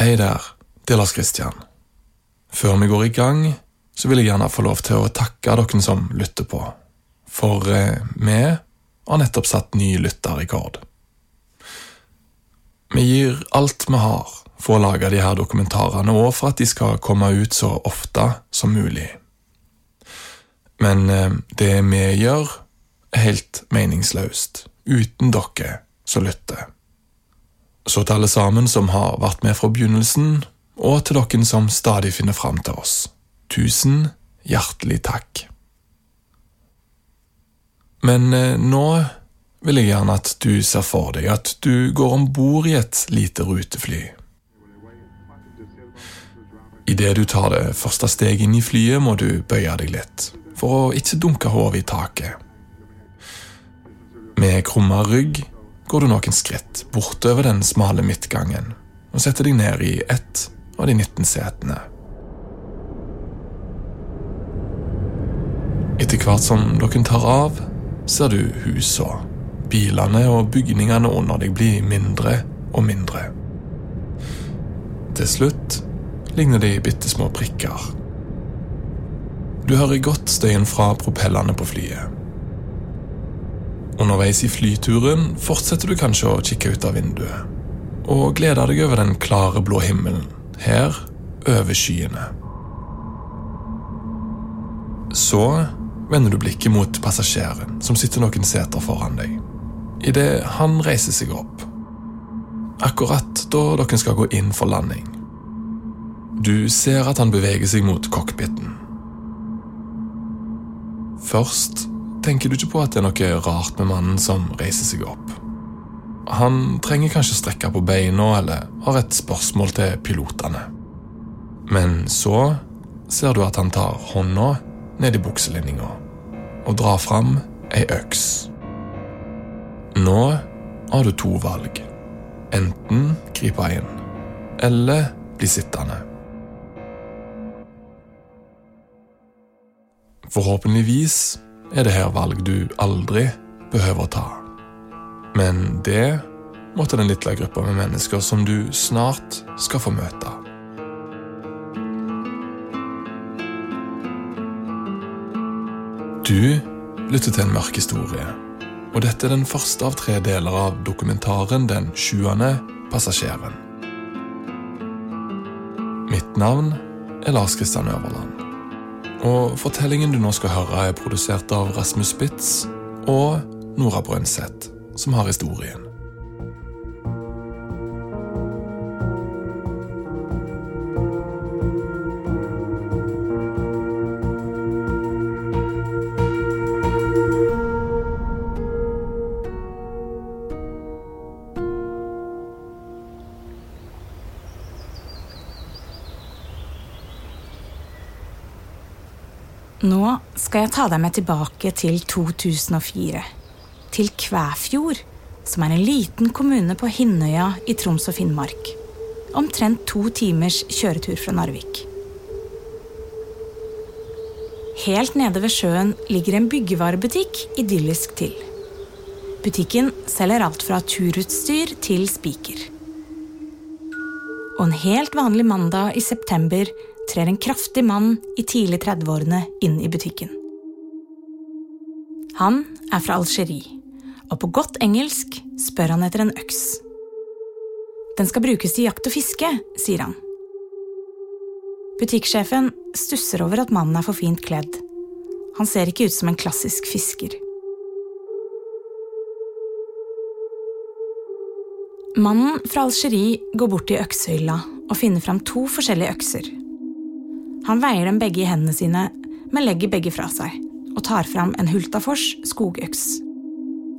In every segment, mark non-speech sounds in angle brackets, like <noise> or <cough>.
Hei der, det er Lars Kristian. Før vi går i gang, så vil jeg gjerne få lov til å takke dere som lytter på. For eh, vi har nettopp satt ny lytterrekord. Vi gir alt vi har for å lage de her dokumentarene, og for at de skal komme ut så ofte som mulig. Men eh, det vi gjør, er helt meningsløst, uten dere som lytter. Så til alle sammen som har vært med fra begynnelsen, og til dere som stadig finner fram til oss. Tusen hjertelig takk. Men eh, nå vil jeg gjerne at du ser for deg at du går om bord i et lite rutefly. Idet du tar det første steget inn i flyet, må du bøye deg litt, for å ikke dunke hodet i taket. Med krumma rygg går du noen skritt bortover den smale midtgangen og setter deg ned i ett av de 19 setene. Etter hvert som dere tar av, ser du husene, bilene og bygningene under deg bli mindre og mindre. Til slutt ligner de bitte små prikker. Du hører godt støyen fra propellene på flyet. Underveis i flyturen fortsetter du kanskje å kikke ut av vinduet, og gleder deg over den klare blå himmelen, her over skyene. Så vender du blikket mot passasjeren som sitter noen seter foran deg, idet han reiser seg opp. Akkurat da dere skal gå inn for landing. Du ser at han beveger seg mot cockpiten. Først tenker du ikke på at det er noe rart med mannen som reiser seg opp. Han trenger kanskje strekke på beina eller har et spørsmål til pilotene. Men så ser du at han tar hånda ned i bukselinninga og drar fram ei øks. Nå har du to valg. Enten gripe inn, eller bli sittende. Forhåpentligvis er det her valg du aldri behøver å ta. Men det måtte den lille gruppa med mennesker som du snart skal få møte. Du lytter til en mørk historie, og dette er den første av tre deler av dokumentaren Den sjuende passasjeren. Mitt navn er Lars Kristian Øverland. Og fortellingen du nå skal høre, er produsert av Rasmus Spitz og Nora Brøndseth, som har historien. Ta deg med tilbake til 2004. Til Kvæfjord, som er en liten kommune på Hinnøya i Troms og Finnmark. Omtrent to timers kjøretur fra Narvik. Helt nede ved sjøen ligger en byggevarebutikk idyllisk til. Butikken selger alt fra turutstyr til spiker. Og en helt vanlig mandag i september trer en kraftig mann i tidlig 30-årene inn i butikken. Han er fra Algerie, og på godt engelsk spør han etter en øks. Den skal brukes til jakt og fiske, sier han. Butikksjefen stusser over at mannen er for fint kledd. Han ser ikke ut som en klassisk fisker. Mannen fra Algerie går bort til øksehylla og finner fram to forskjellige økser. Han veier dem begge i hendene sine, men legger begge fra seg og tar fram en Hultafors skogøks.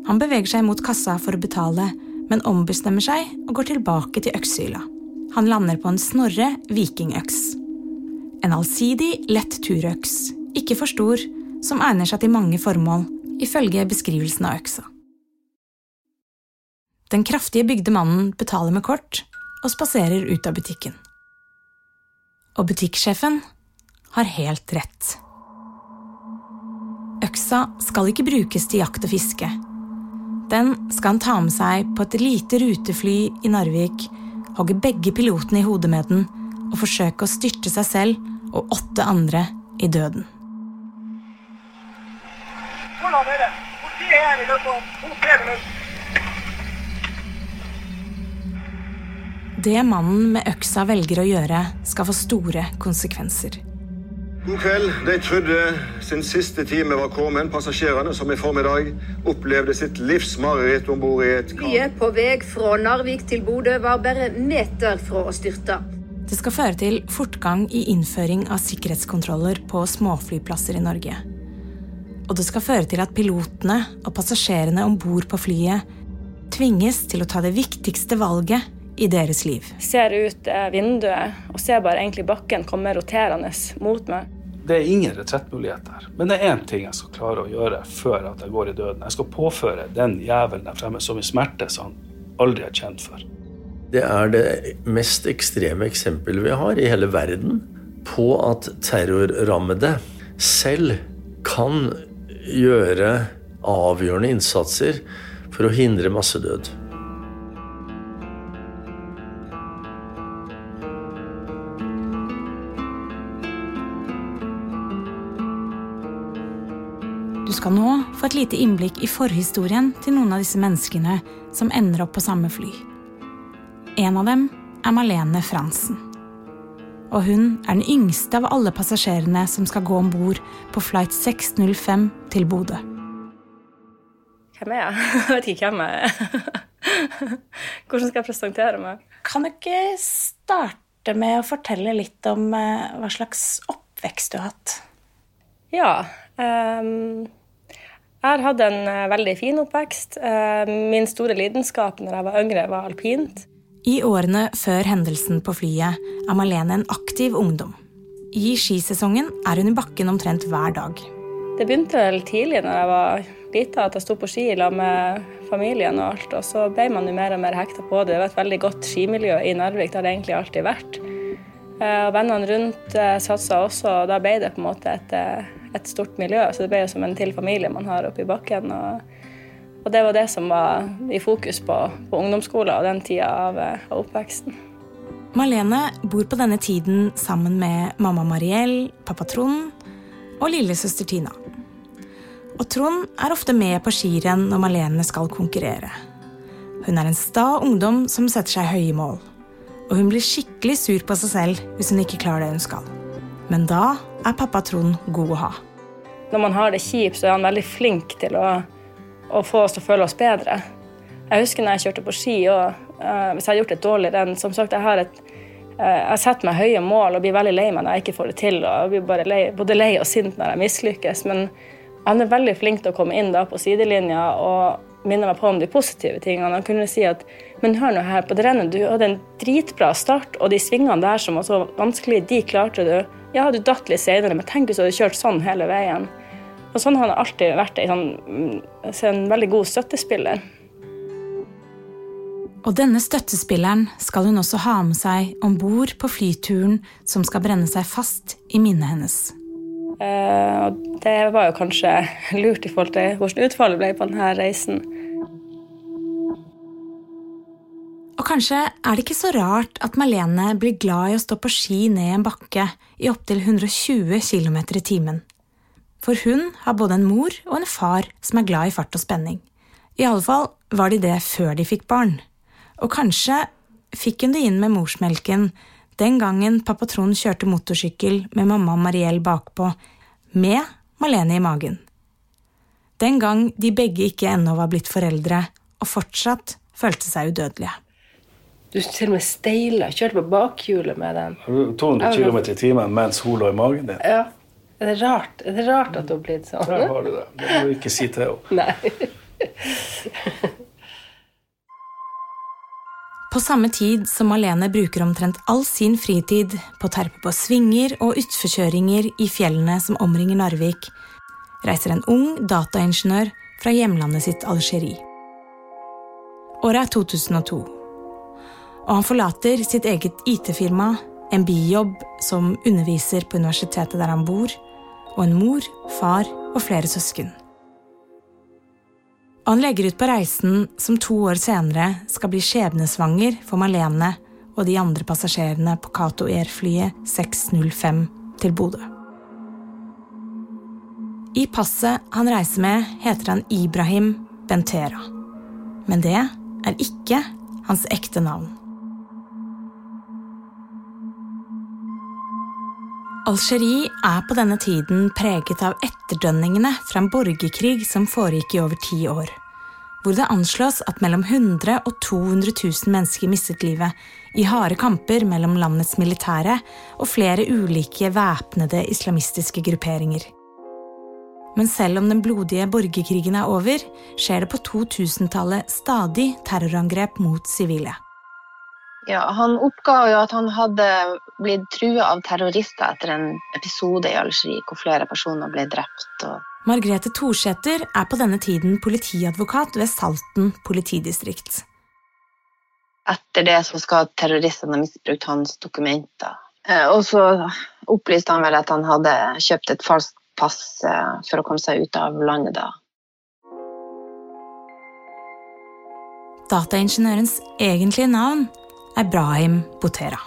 Han beveger seg mot kassa for å betale, men ombestemmer seg og går tilbake til øksehylla. Han lander på en Snorre vikingøks. En allsidig, lett turøks, ikke for stor, som egner seg til mange formål, ifølge beskrivelsen av øksa. Den kraftige bygde mannen betaler med kort og spaserer ut av butikken. Og butikksjefen har helt rett. Øksa skal ikke brukes til jakt og fiske. Den skal han ta med seg på et lite rutefly i Narvik, hogge begge pilotene i hodet med den og forsøke å styrte seg selv og åtte andre i døden. Det mannen med øksa velger å gjøre, skal få store konsekvenser. God kveld. De trodde sin siste time var kommet. Passasjerene som i formiddag opplevde sitt livs mareritt om bord i et Flyet på vei fra Narvik til Bodø var bare meter fra å styrte. Det skal føre til fortgang i innføring av sikkerhetskontroller på småflyplasser i Norge. Og det skal føre til at pilotene og passasjerene om bord på flyet tvinges til å ta det viktigste valget i deres liv. Ser ut eh, vinduet og ser bare egentlig bakken komme roterende mot meg. Det er ingen retrettmuligheter. Men det er én ting jeg skal klare å gjøre før at jeg går i døden. Jeg skal påføre den jævelen der fremme så mye smerte som han aldri har kjent før. Det er det mest ekstreme eksempelet vi har i hele verden på at terrorrammede selv kan gjøre avgjørende innsatser for å hindre massedød. Skal nå få et lite innblikk i forhistorien til noen av disse menneskene som ender opp på samme fly. En av dem er Malene Fransen. Og hun er den yngste av alle passasjerene som skal gå om bord på flight 605 til Bodø. Hvem er jeg? <laughs> Jeg vet ikke hvem jeg er. <laughs> Hvordan skal jeg presentere meg? Kan du ikke starte med å fortelle litt om eh, hva slags oppvekst du har hatt? Ja. Um, jeg har hatt en uh, veldig fin oppvekst. Uh, min store lidenskap når jeg var yngre, var alpint. I årene før hendelsen på flyet er Malene en aktiv ungdom. I skisesongen er hun i bakken omtrent hver dag. Det begynte vel tidlig når jeg var lita, at jeg sto på ski sammen med familien og alt. Og så ble man jo mer og mer hekta på det. Det var et veldig godt skimiljø i Narvik, det har det egentlig alltid vært. Uh, og vennene rundt satsa også, og da ble det på en måte et et stort miljø. Så det ble jo som en til familie man har oppe i bakken. Og, og det var det som var i fokus på, på ungdomsskolen og den tida av, av, oppveksten. Malene bor på denne tiden sammen med mamma Mariell, pappa Trond og lillesøster Tina. Og Trond er ofte med på skirenn når Malene skal konkurrere. Hun er en sta ungdom som setter seg høye mål. Og hun blir skikkelig sur på seg selv hvis hun ikke klarer det hun skal. Men da er pappa Trond god å ha. Når man har det kjipt, så er han veldig flink til å, å få oss til å føle oss bedre. Jeg husker når jeg kjørte på ski, og uh, hvis jeg har gjort et dårlig renn Som sagt, jeg har et uh, jeg setter meg høye mål og blir veldig lei meg når jeg ikke får det til. og jeg blir lei, Både lei og sint når jeg mislykkes. Men han er veldig flink til å komme inn på sidelinja og minne meg på om de positive tingene. Han kunne si at men hør nå her, på det rennet, du hadde en dritbra start, og de svingene der som var så vanskelig, de klarte du. Ja, du datt litt senere, men tenk hvis du hadde kjørt sånn hele veien. Og sånn har han alltid vært sånn, en veldig god støttespiller. Og denne støttespilleren skal hun også ha med seg om bord på flyturen som skal brenne seg fast i minnet hennes. Eh, og det var jo kanskje lurt i forhold til hvordan utfallet ble på denne reisen. Og kanskje er det ikke så rart at Malene blir glad i å stå på ski ned en bakke i opptil 120 km i timen. For hun har både en mor og en far som er glad i fart og spenning. I alle fall var de det før de fikk barn. Og kanskje fikk hun det inn med morsmelken den gangen pappa Trond kjørte motorsykkel med mamma Mariell bakpå, med Malene i magen. Den gang de begge ikke ennå var blitt foreldre og fortsatt følte seg udødelige. Du til og med steila, kjørte på bakhjulet med den. 200 km i timen mens hun lå i magen din. Ja. Er det rart, er det rart at hun har blitt sånn? Der har du det. Det må du ikke si til henne. Nei. <laughs> På samme tid som Malene bruker omtrent all sin fritid på å terpe på svinger og utforkjøringer i fjellene som omringer Narvik, reiser en ung dataingeniør fra hjemlandet sitt Algerie. Året er 2002, og han forlater sitt eget IT-firma, en bijobb som underviser på universitetet der han bor, og en mor, far og flere søsken. Og han legger ut på reisen som to år senere skal bli skjebnesvanger for Malene og de andre passasjerene på Cato Air-flyet 605 til Bodø. I passet han reiser med, heter han Ibrahim Bentera. Men det er ikke hans ekte navn. Algerie er på denne tiden preget av etterdønningene fra en borgerkrig som foregikk i over ti år, hvor det anslås at mellom 100 og 200 000 mennesker mistet livet i harde kamper mellom landets militære og flere ulike væpnede islamistiske grupperinger. Men selv om den blodige borgerkrigen er over, skjer det på 2000-tallet stadig terrorangrep mot sivile. Ja, Han oppga jo at han hadde blitt trua av terrorister etter en episode i Algerie hvor flere personer ble drept. Margrethe Thorsæter er på denne tiden politiadvokat ved Salten politidistrikt. Etter det så skal terroristene ha misbrukt hans dokumenter. Eh, og så opplyste han vel at han hadde kjøpt et falskt pass eh, for å komme seg ut av landet da. Dataingeniørens egentlige navn er Brahim Botera.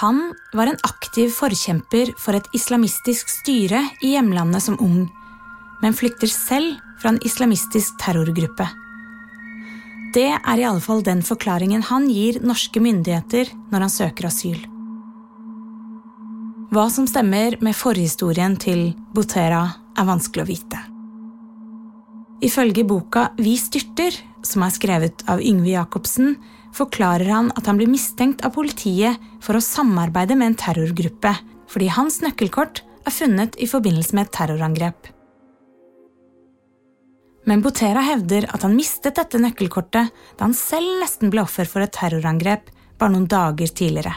Han var en aktiv forkjemper for et islamistisk styre i hjemlandet som ung, men flykter selv fra en islamistisk terrorgruppe. Det er i alle fall den forklaringen han gir norske myndigheter når han søker asyl. Hva som stemmer med forhistorien til Botera, er vanskelig å vite. Ifølge boka Vi styrter, som er skrevet av Yngve Jacobsen, forklarer han at han blir mistenkt av politiet for å samarbeide med en terrorgruppe, fordi hans nøkkelkort er funnet i forbindelse med et terrorangrep. Men Botera hevder at han mistet dette nøkkelkortet da han selv nesten ble offer for et terrorangrep bare noen dager tidligere.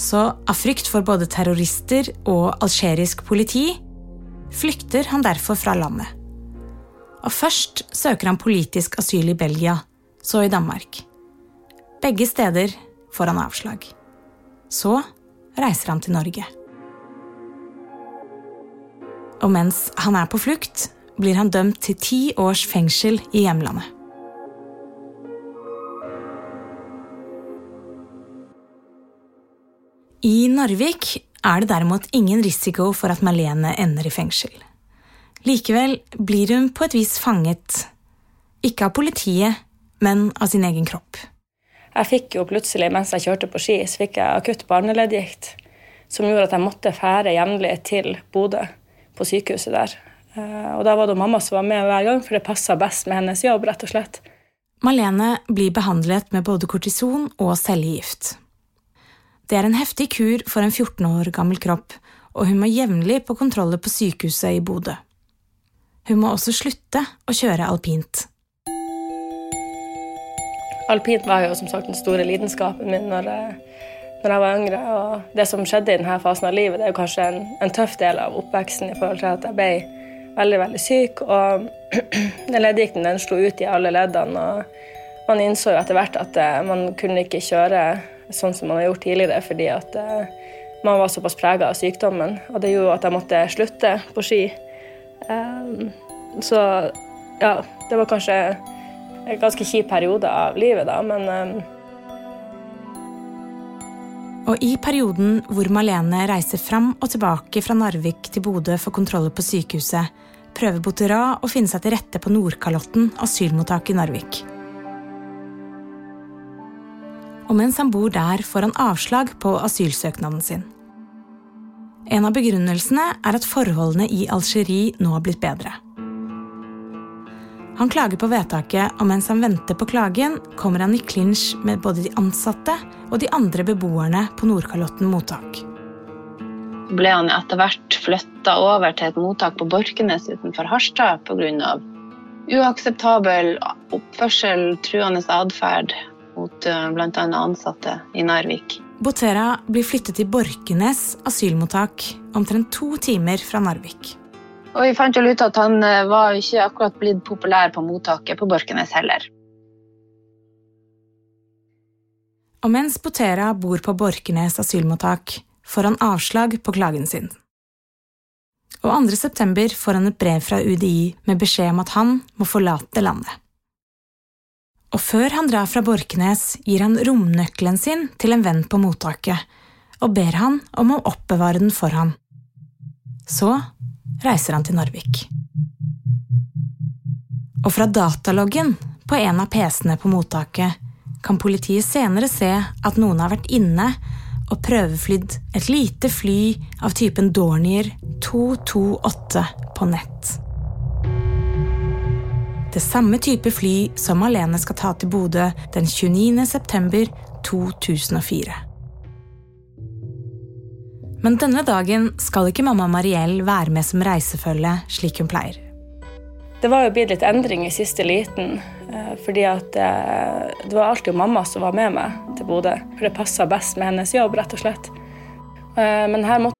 Så av frykt for både terrorister og algerisk politi flykter han derfor fra landet. Og først søker han politisk asyl i Belgia, så i Danmark. Begge steder får han avslag. Så reiser han til Norge. Og mens han er på flukt, blir han dømt til ti års fengsel i hjemlandet. I Narvik er det derimot ingen risiko for at Malene ender i fengsel. Likevel blir hun på et vis fanget, ikke av politiet, men av sin egen kropp. Jeg fikk jo plutselig, mens jeg kjørte på ski, så fikk jeg akutt barneleddgikt. Som gjorde at jeg måtte fære jevnlig til Bodø, på sykehuset der. Eh, og da var det mamma som var med hver gang, for det passa best med hennes jobb, rett og slett. Malene blir behandlet med både kortison og cellegift. Det er en heftig kur for en 14 år gammel kropp, og hun må jevnlig på kontroller på sykehuset i Bodø. Hun må også slutte å kjøre alpint. Alpint var jo som sagt den store lidenskapen min når jeg, når jeg var yngre. Og det som skjedde i denne fasen av livet, det er jo kanskje en, en tøff del av oppveksten i forhold til at jeg ble veldig, veldig syk. Og <clears throat> leddgikten den slo ut i alle leddene. Og man innså jo etter hvert at eh, man kunne ikke kjøre sånn som man har gjort tidligere, fordi at eh, man var såpass prega av sykdommen. Og det gjorde at jeg måtte slutte på ski. Um, så ja, det var kanskje en ganske kjip periode av livet, da, men um... Og i perioden hvor Malene reiser fram og tilbake fra Narvik til Bodø for kontroller på sykehuset, prøver Botera å finne seg til rette på Nordkalotten asylmottak i Narvik. og mens han bor der, får han avslag på asylsøknaden sin. En av begrunnelsene er at forholdene i Algerie nå har blitt bedre. Han klager på vedtaket, og mens han venter på klagen, kommer han i klinsj med både de ansatte og de andre beboerne på Nordkalotten mottak. Så Ble han etter hvert flytta over til et mottak på Borkenes utenfor Harstad pga. uakseptabel oppførsel, truende atferd mot bl.a. ansatte i Narvik. Botera blir flyttet til Borkenes asylmottak, omtrent to timer fra Narvik. Og vi fant jo ut at han var ikke akkurat blitt populær på mottaket på Borkenes heller. Og mens Botera bor på Borkenes asylmottak, får han avslag på klagen sin. Og 2. september får han et brev fra UDI med beskjed om at han må forlate landet. Og før han drar fra Borkenes, gir han romnøkkelen sin til en venn på mottaket og ber han om å oppbevare den for ham. Så reiser han til Narvik. Og fra dataloggen på en av PC-ene på mottaket kan politiet senere se at noen har vært inne og prøveflydd et lite fly av typen Dornier 228 på nett. Det samme type fly som Malene skal ta til Bodø den 29. september 2004. Men denne dagen skal ikke mamma Mariell være med som reisefølge slik hun pleier. Det var jo blitt litt endring i siste liten. Fordi at det var alltid mamma som var med meg til Bodø. For det passa best med hennes jobb, rett og slett. Men her måtte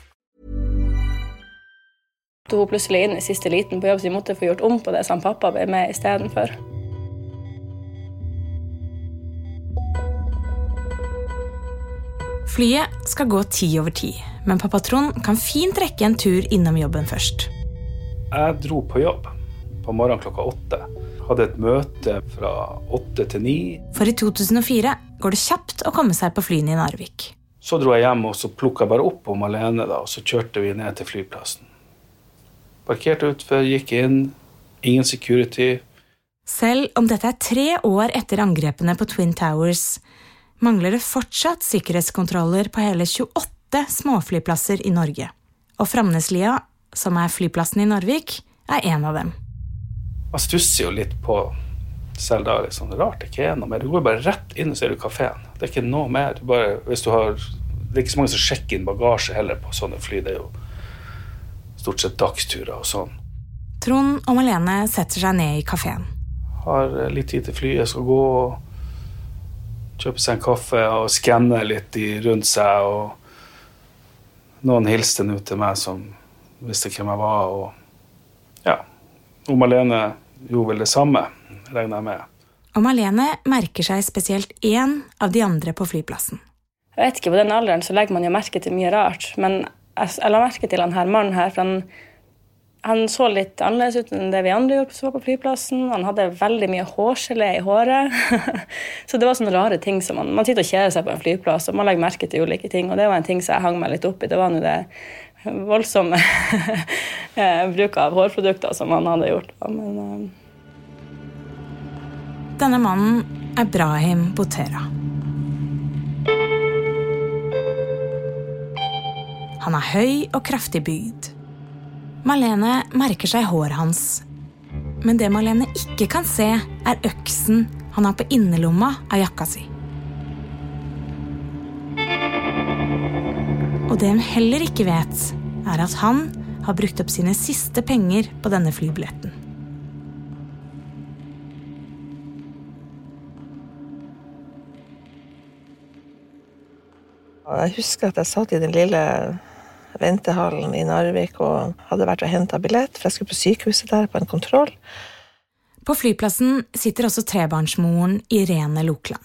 Hun plutselig inn i siste liten på jobb, så vi måtte få gjort om på det som pappa ble med istedenfor. Flyet skal gå ti over ti, men pappa Trond kan fint rekke en tur innom jobben først. Jeg dro på jobb på morgenen klokka åtte. Hadde et møte fra åtte til ni. For i 2004 går det kjapt å komme seg på flyene i Narvik. Så dro jeg hjem og så plukka bare opp om alene, da, og så kjørte vi ned til flyplassen. Parkerte utfor, gikk inn. Ingen security. Selv om dette er tre år etter angrepene på Twin Towers, mangler det fortsatt sikkerhetskontroller på hele 28 småflyplasser i Norge. Og Framneslia, som er flyplassen i Narvik, er en av dem. Man stusser jo litt på selv da liksom, rart det ikke er noe mer. Du går bare rett inn og er du kafeen. Det er ikke noe mer. Du bare, hvis du har, det er ikke så mange som sjekker inn bagasje heller på sånne fly. Det er jo stort sett dagsturer og sånn. Trond og Malene setter seg ned i kafeen. Har litt tid til flyet skal gå. og Kjøpe seg en kaffe og skanne litt de rundt seg. og Noen hilste nå til meg som visste hvem jeg var. og ja, og Malene gjorde vel det samme, regner jeg med. Og Malene merker seg spesielt én av de andre på flyplassen. Jeg vet ikke, På den alderen så legger man jo merke til mye rart. Men jeg, la merke til han her mannen her, for han, han så litt annerledes ut enn det vi andre gjorde på flyplassen. Han hadde veldig mye hårgelé i håret. <laughs> så det var sånne rare ting som man, man sitter og kjeder seg på en flyplass, og man legger merke til ulike ting. Og det var en ting som jeg hang meg litt opp i. Det var nå det voldsomme <laughs> bruk av hårprodukter som han hadde gjort. Men, uh... Denne mannen er Brahim Botera. Han er høy og kraftig bygd. Malene merker seg håret hans. Men det Malene ikke kan se, er øksen han har på innerlomma av jakka si. Og det hun heller ikke vet, er at han har brukt opp sine siste penger på denne flybilletten. Jeg husker at jeg satt i den lille ventehallen i Narvik og hadde vært og henta billett, for jeg skulle på sykehuset der på en kontroll. På flyplassen sitter også trebarnsmoren Irene Lokland.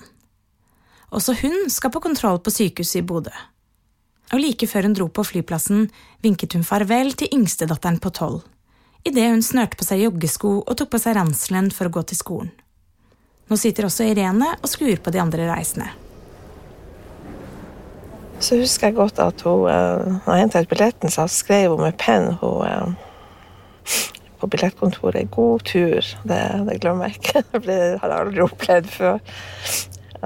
Også hun skal på kontroll på sykehuset i Bodø. Og like før hun dro på flyplassen, vinket hun farvel til yngstedatteren på tolv, idet hun snørte på seg joggesko og tok på seg ranselen for å gå til skolen. Nå sitter også Irene og skuer på de andre reisende. Så husker jeg godt at hun, uh, når hentet billetten, så skrev hun med penn hun, uh, på billettkontoret 'God tur'. Det, det glemmer jeg ikke. <laughs> Det har jeg aldri opplevd før.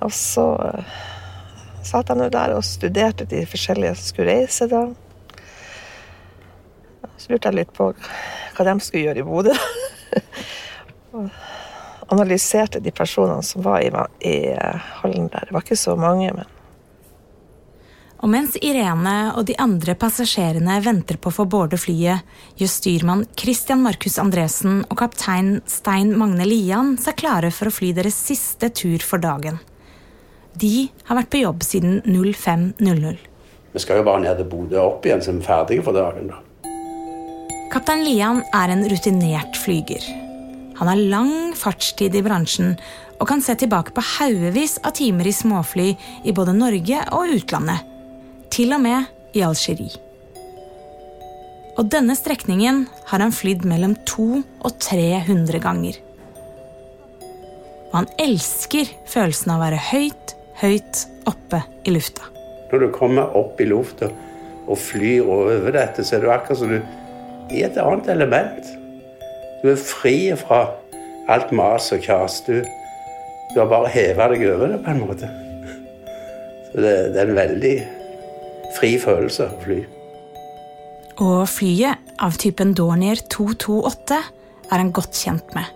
Og så uh, satt jeg nå der og studerte de forskjellige som skulle reise da. Så lurte jeg litt på hva de skulle gjøre i Bodø. <laughs> analyserte de personene som var i, i hallen der. Det var ikke så mange, men og mens Irene og de andre passasjerene venter på å få boarde flyet, gjør styrmann Christian Markus Andresen og kaptein Stein Magne Lian seg klare for å fly deres siste tur for dagen. De har vært på jobb siden 05.00. Vi skal jo bare ned til Bodø opp igjen, så vi er ferdige for dagen. da. Kaptein Lian er en rutinert flyger. Han har lang fartstid i bransjen og kan se tilbake på haugevis av timer i småfly i både Norge og utlandet til og med i Algerie. Og denne strekningen har han flydd mellom 200 og 300 ganger. Og han elsker følelsen av å være høyt, høyt oppe i lufta. Når du kommer opp i lufta og flyr over dette, så er du akkurat som du i et annet element. Du er fri fra alt mas og kjas. Du, du har bare heva deg over det, på en måte. Så det, det er en veldig fri følelse å fly. Og flyet av typen Dornier 228 er han godt kjent med.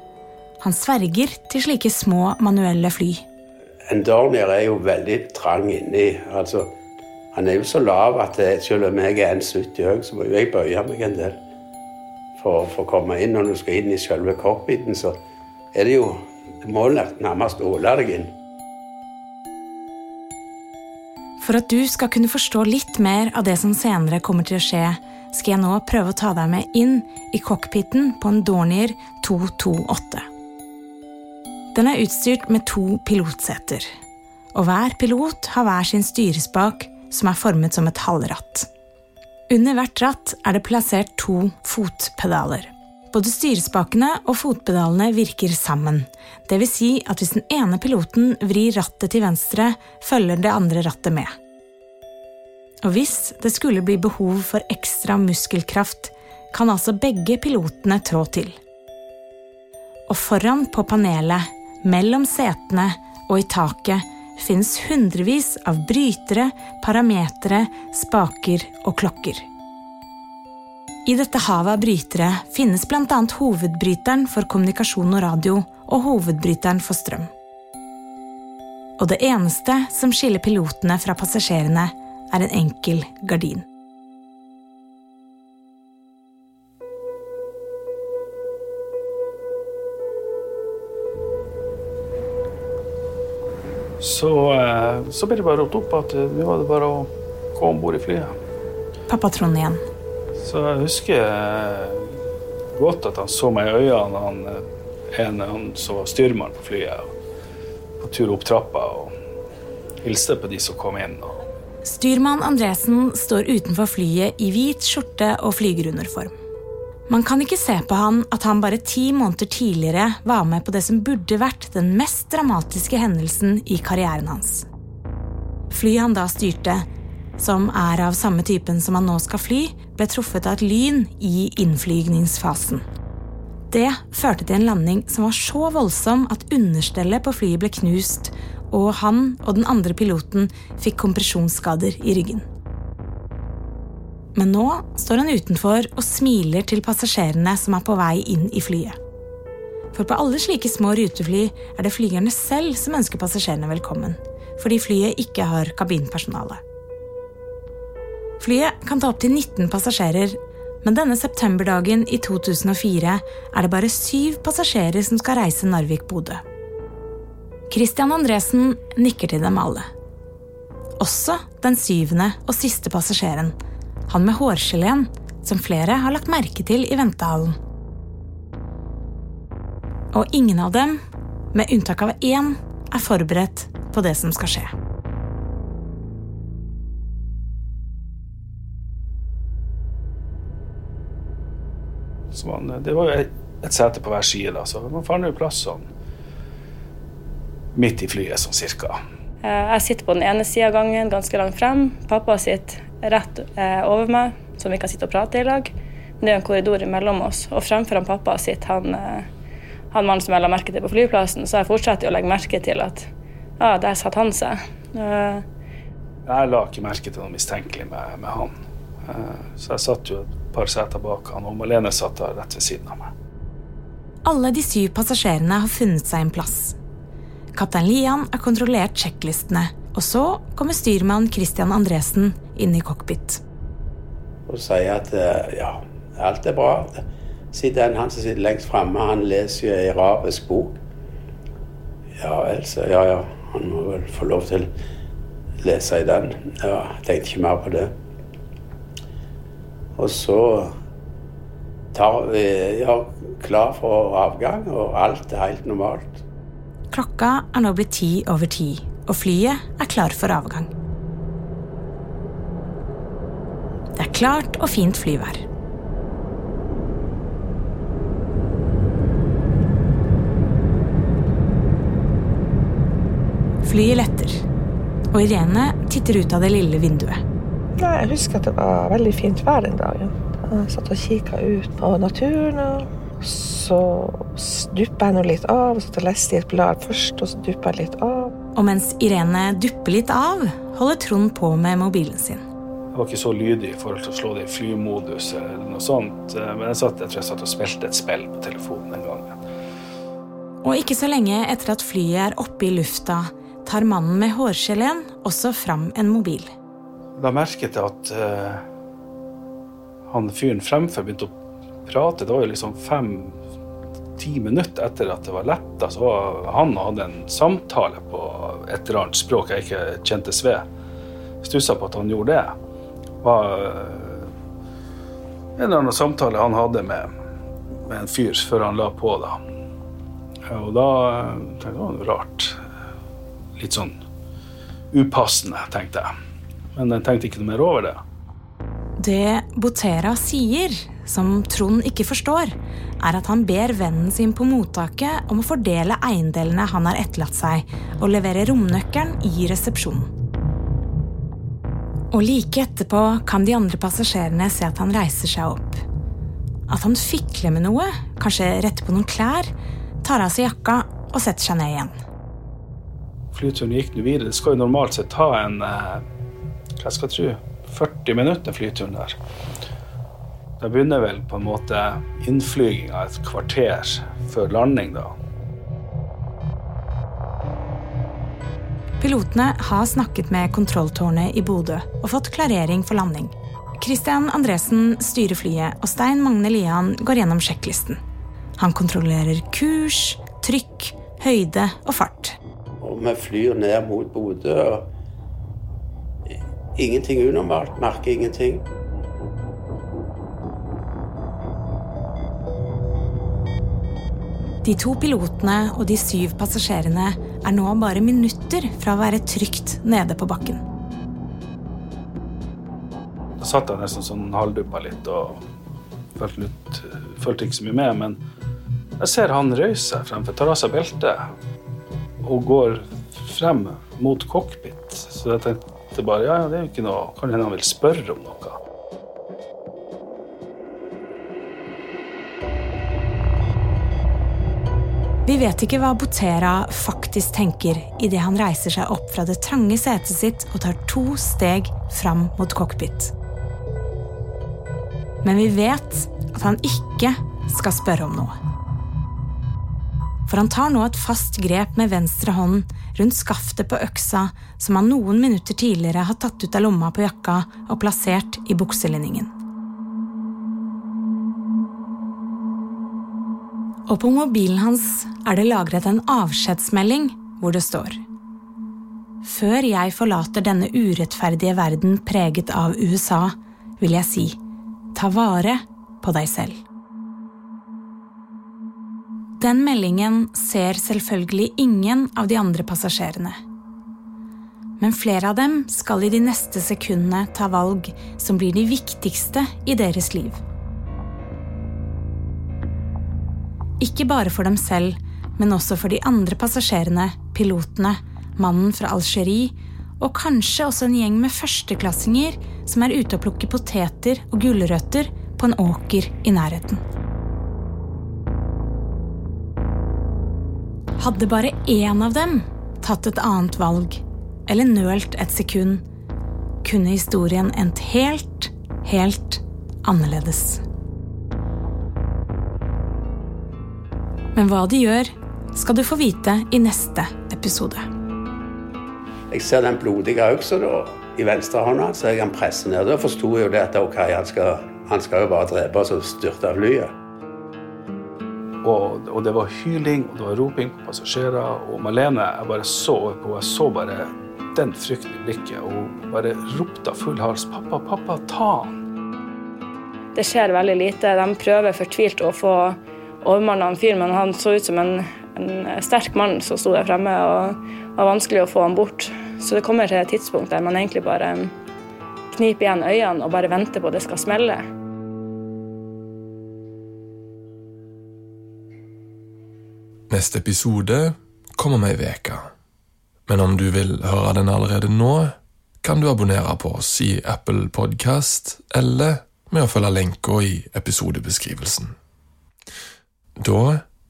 Han sverger til slike små manuelle fly. En Dornier er jo veldig trang inni. Altså, han er jo så lav at selv om jeg er 1,70 høy, så må jeg bøye meg en del for, for, å komme inn. Når du skal inn i selve cockpiten, så er det jo Du må nærmest åle deg inn. For at du skal kunne forstå litt mer av det som senere kommer til å skje, skal jeg nå prøve å ta deg med inn i cockpiten på en Dornier 228. Den er utstyrt med to pilotseter, og hver pilot har hver sin styrespak som er formet som et halvratt. Under hvert ratt er det plassert to fotpedaler. Både styrespakene og fotpedalene virker sammen. Vil si at hvis den ene piloten vrir rattet til venstre, følger det andre rattet med. Og hvis det skulle bli behov for ekstra muskelkraft, kan altså begge pilotene trå til. Og foran på panelet, mellom setene og i taket finnes hundrevis av brytere, parametere, spaker og klokker. I dette havet av brytere finnes bl.a. hovedbryteren for kommunikasjon og radio og hovedbryteren for strøm. Og det eneste som skiller pilotene fra passasjerene, er en enkel gardin. Så, eh, så ble det bare ropt opp at nå var det bare å gå om bord i flyet. Pappa Trond igjen. Så jeg husker eh, godt at han så meg i øynene, han en, ene han som var styrmann på flyet, på tur opp trappa og hilste på de som kom inn. Styrmann Andresen står utenfor flyet i hvit skjorte og flygeruniform. Man kan ikke se på han at han bare ti måneder tidligere var med på det som burde vært den mest dramatiske hendelsen i karrieren hans. Flyet han da styrte, som er av samme typen som han nå skal fly, ble truffet av et lyn i innflygningsfasen. Det førte til en landing som var så voldsom at understellet på flyet ble knust, og han og den andre piloten fikk kompresjonsskader i ryggen. Men nå står han utenfor og smiler til passasjerene som er på vei inn i flyet. For på alle slike små rutefly er det flygerne selv som ønsker passasjerene velkommen, fordi flyet ikke har kabinpersonale. Flyet kan ta opptil 19 passasjerer, men denne septemberdagen i 2004 er det bare syv passasjerer som skal reise Narvik-Bodø. Christian Andresen nikker til dem alle. Også den syvende og siste passasjeren, han med hårgeleen, som flere har lagt merke til i ventehallen. Og ingen av dem, med unntak av én, er forberedt på det som skal skje. Man, det var jo et, et sete på hver side, da, så man fant jo plass sånn midt i flyet, sånn cirka. Eh, jeg sitter på den ene sida av gangen, ganske langt frem. Pappa sitter rett eh, over meg, som vi kan sitte og prate i lag. Men det er en korridor mellom oss. Og fremfor han pappa sitter han, eh, han mannen som jeg la merke til på flyplassen, så jeg fortsetter å legge merke til at ja, der satt han seg. Jeg la ikke merke til noe mistenkelig med, med han. Så jeg satt jo et par seter bak han, og Malene satt der rett ved siden av meg. Alle de syv passasjerene har funnet seg en plass. Kaptein Lian har kontrollert sjekklistene, og så kommer styrmann Christian Andresen inn i cockpit. Og sier at ja, alt er bra. Siden han som sitter lengst framme, han leser jo ei arabisk bok. Ja vel, så ja ja, han må vel få lov til å lese i den. Ja, jeg tenkte ikke mer på det. Og så tar vi ja, klar for avgang, og alt er helt normalt. Klokka er nå blitt ti over ti, og flyet er klar for avgang. Det er klart og fint flyvær. Flyet letter, og Irene titter ut av det lille vinduet. Jeg husker at det var veldig fint vær den dagen. Jeg satt og kikka ut på naturen. og så duppa jeg nå litt av, og så leste i et blad først, og så duppa jeg litt av. Og mens Irene dupper litt av, holder Trond på med mobilen sin. Jeg var ikke så lydig i forhold til å slå det i flymodus, eller noe sånt, eh, men jeg satt, jeg tror jeg satt og spilte et spill på telefonen den gangen. Og ikke så lenge etter at flyet er oppe i lufta, tar mannen med hårgeleen også fram en mobil. Da merket jeg at uh, han fyren fremfor begynte å prate. Det var jo liksom fem-ti minutter etter at det var letta, så var han og hadde en samtale på et eller annet språk jeg ikke kjentes ved. Stussa på at han gjorde det. Det var eh, en eller annen samtale han hadde med, med en fyr før han la på, da. Og da tenkte jeg det var rart. Litt sånn upassende, tenkte jeg. Men jeg tenkte ikke noe mer over det. Det Botera sier, som Trond ikke forstår, er at han ber vennen sin på mottaket om å fordele eiendelene han har etterlatt seg, og levere romnøkkelen i resepsjonen. Og like etterpå kan de andre passasjerene se at han reiser seg opp. At han fikler med noe, kanskje retter på noen klær, tar av seg jakka og setter seg ned igjen. Flyturen gikk nå videre. Det skal jo normalt sett ta en hva skal tro, 40 minutter, flyturen der. Da begynner vel på en måte innflyginga et kvarter før landing, da. Pilotene har snakket med kontrolltårnet i Bodø og fått klarering for landing. Christian Andresen styrer flyet, og Stein Magne Lian går gjennom sjekklisten. Han kontrollerer kurs, trykk, høyde og fart. Og vi flyr ned mot Bodø. og Ingenting unormalt. Merker ingenting. De to pilotene og de syv passasjerene er nå bare minutter fra å være trygt nede på bakken. Da satt jeg nesten sånn halvduppa litt og følte, litt, følte ikke så mye med. Men jeg ser han røyse seg fremfor, tar av seg beltet og går frem mot cockpit. Så jeg tenkte bare ja, det er jo ikke noe Kan hende han vil spørre om noe. Vi vet ikke hva Botera faktisk tenker idet han reiser seg opp fra det trange setet sitt og tar to steg fram mot cockpit. Men vi vet at han ikke skal spørre om noe. For han tar nå et fast grep med venstre hånd rundt skaftet på øksa som han noen minutter tidligere har tatt ut av lomma på jakka og plassert i bukselinningen. Og på mobilen hans er det lagret en avskjedsmelding hvor det står Før jeg forlater denne urettferdige verden preget av USA, vil jeg si ta vare på deg selv. Den meldingen ser selvfølgelig ingen av de andre passasjerene. Men flere av dem skal i de neste sekundene ta valg som blir de viktigste i deres liv. Ikke bare for dem selv, men også for de andre passasjerene, pilotene, mannen fra Algerie og kanskje også en gjeng med førsteklassinger som er ute og plukker poteter og gulrøtter på en åker i nærheten. Hadde bare én av dem tatt et annet valg, eller nølt et sekund, kunne historien endt helt, helt annerledes. Men hva de gjør, skal du få vite i neste episode. Jeg ser den blodige øksa i venstre hånda, så jeg kan presse ned. Da forsto jeg jo det at ok, han skal, han skal jo bare drepe oss og styrte av flyet. Og, og, det var hyling og det var roping på passasjerer. Og Malene jeg bare så på jeg så bare den frykten i blikket. Og hun bare ropte av full hals 'Pappa, pappa, ta han!' Det skjer veldig lite. De prøver fortvilt å få overmanna han fyren, men han så ut som en, en sterk mann som sto der fremme, og det var vanskelig å få han bort. Så det kommer til et tidspunkt der man egentlig bare kniper igjen øynene og bare venter på at det skal smelle. Neste episode kommer om ei uke. Men om du vil høre den allerede nå, kan du abonnere på oss i Apple Podcast eller med å følge lenka i episodebeskrivelsen. Da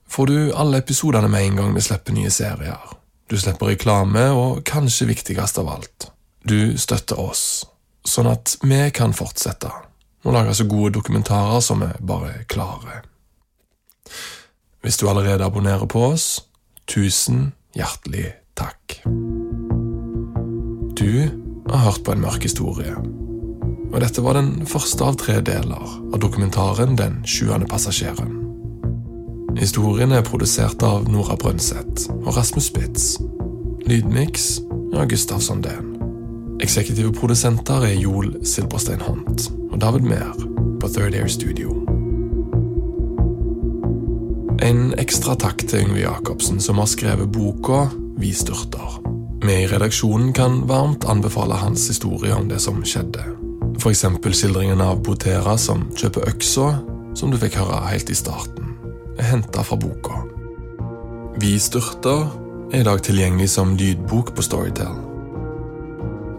får du alle episodene med en gang vi slipper nye serier. Du slipper reklame, og kanskje viktigst av alt, du støtter oss, sånn at vi kan fortsette å lage så gode dokumentarer som vi bare klarer. Hvis du allerede abonnerer på oss, tusen hjertelig takk. Du har hørt på en mørk historie, og dette var den første av tre deler av dokumentaren Den sjuende passasjeren. Historien er produsert av Nora Brøndseth og Rasmus Spitz. Lydmiks av Gustav Sondén. Eksekutive produsenter er Joel Silberstein Hont og David Mehr på Third Air Studio. En ekstra takk til Yngve Jacobsen, som har skrevet boka Vi styrter. Vi i redaksjonen kan varmt anbefale hans historie om det som skjedde. F.eks. skildringen av Botera som kjøper øksa, som du fikk høre helt i starten er henta fra boka. Vi styrter er i dag tilgjengelig som lydbok på Storytel.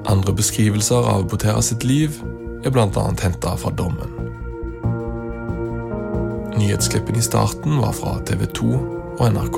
Andre beskrivelser av Botera sitt liv er bl.a. henta fra dommen. I starten var fra TV 2 og NRK.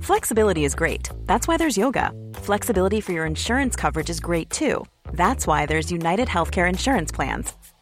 Flexibility is great. That's why there's yoga. Flexibility for your insurance coverage is great too. That's why there's United Healthcare Insurance Plans.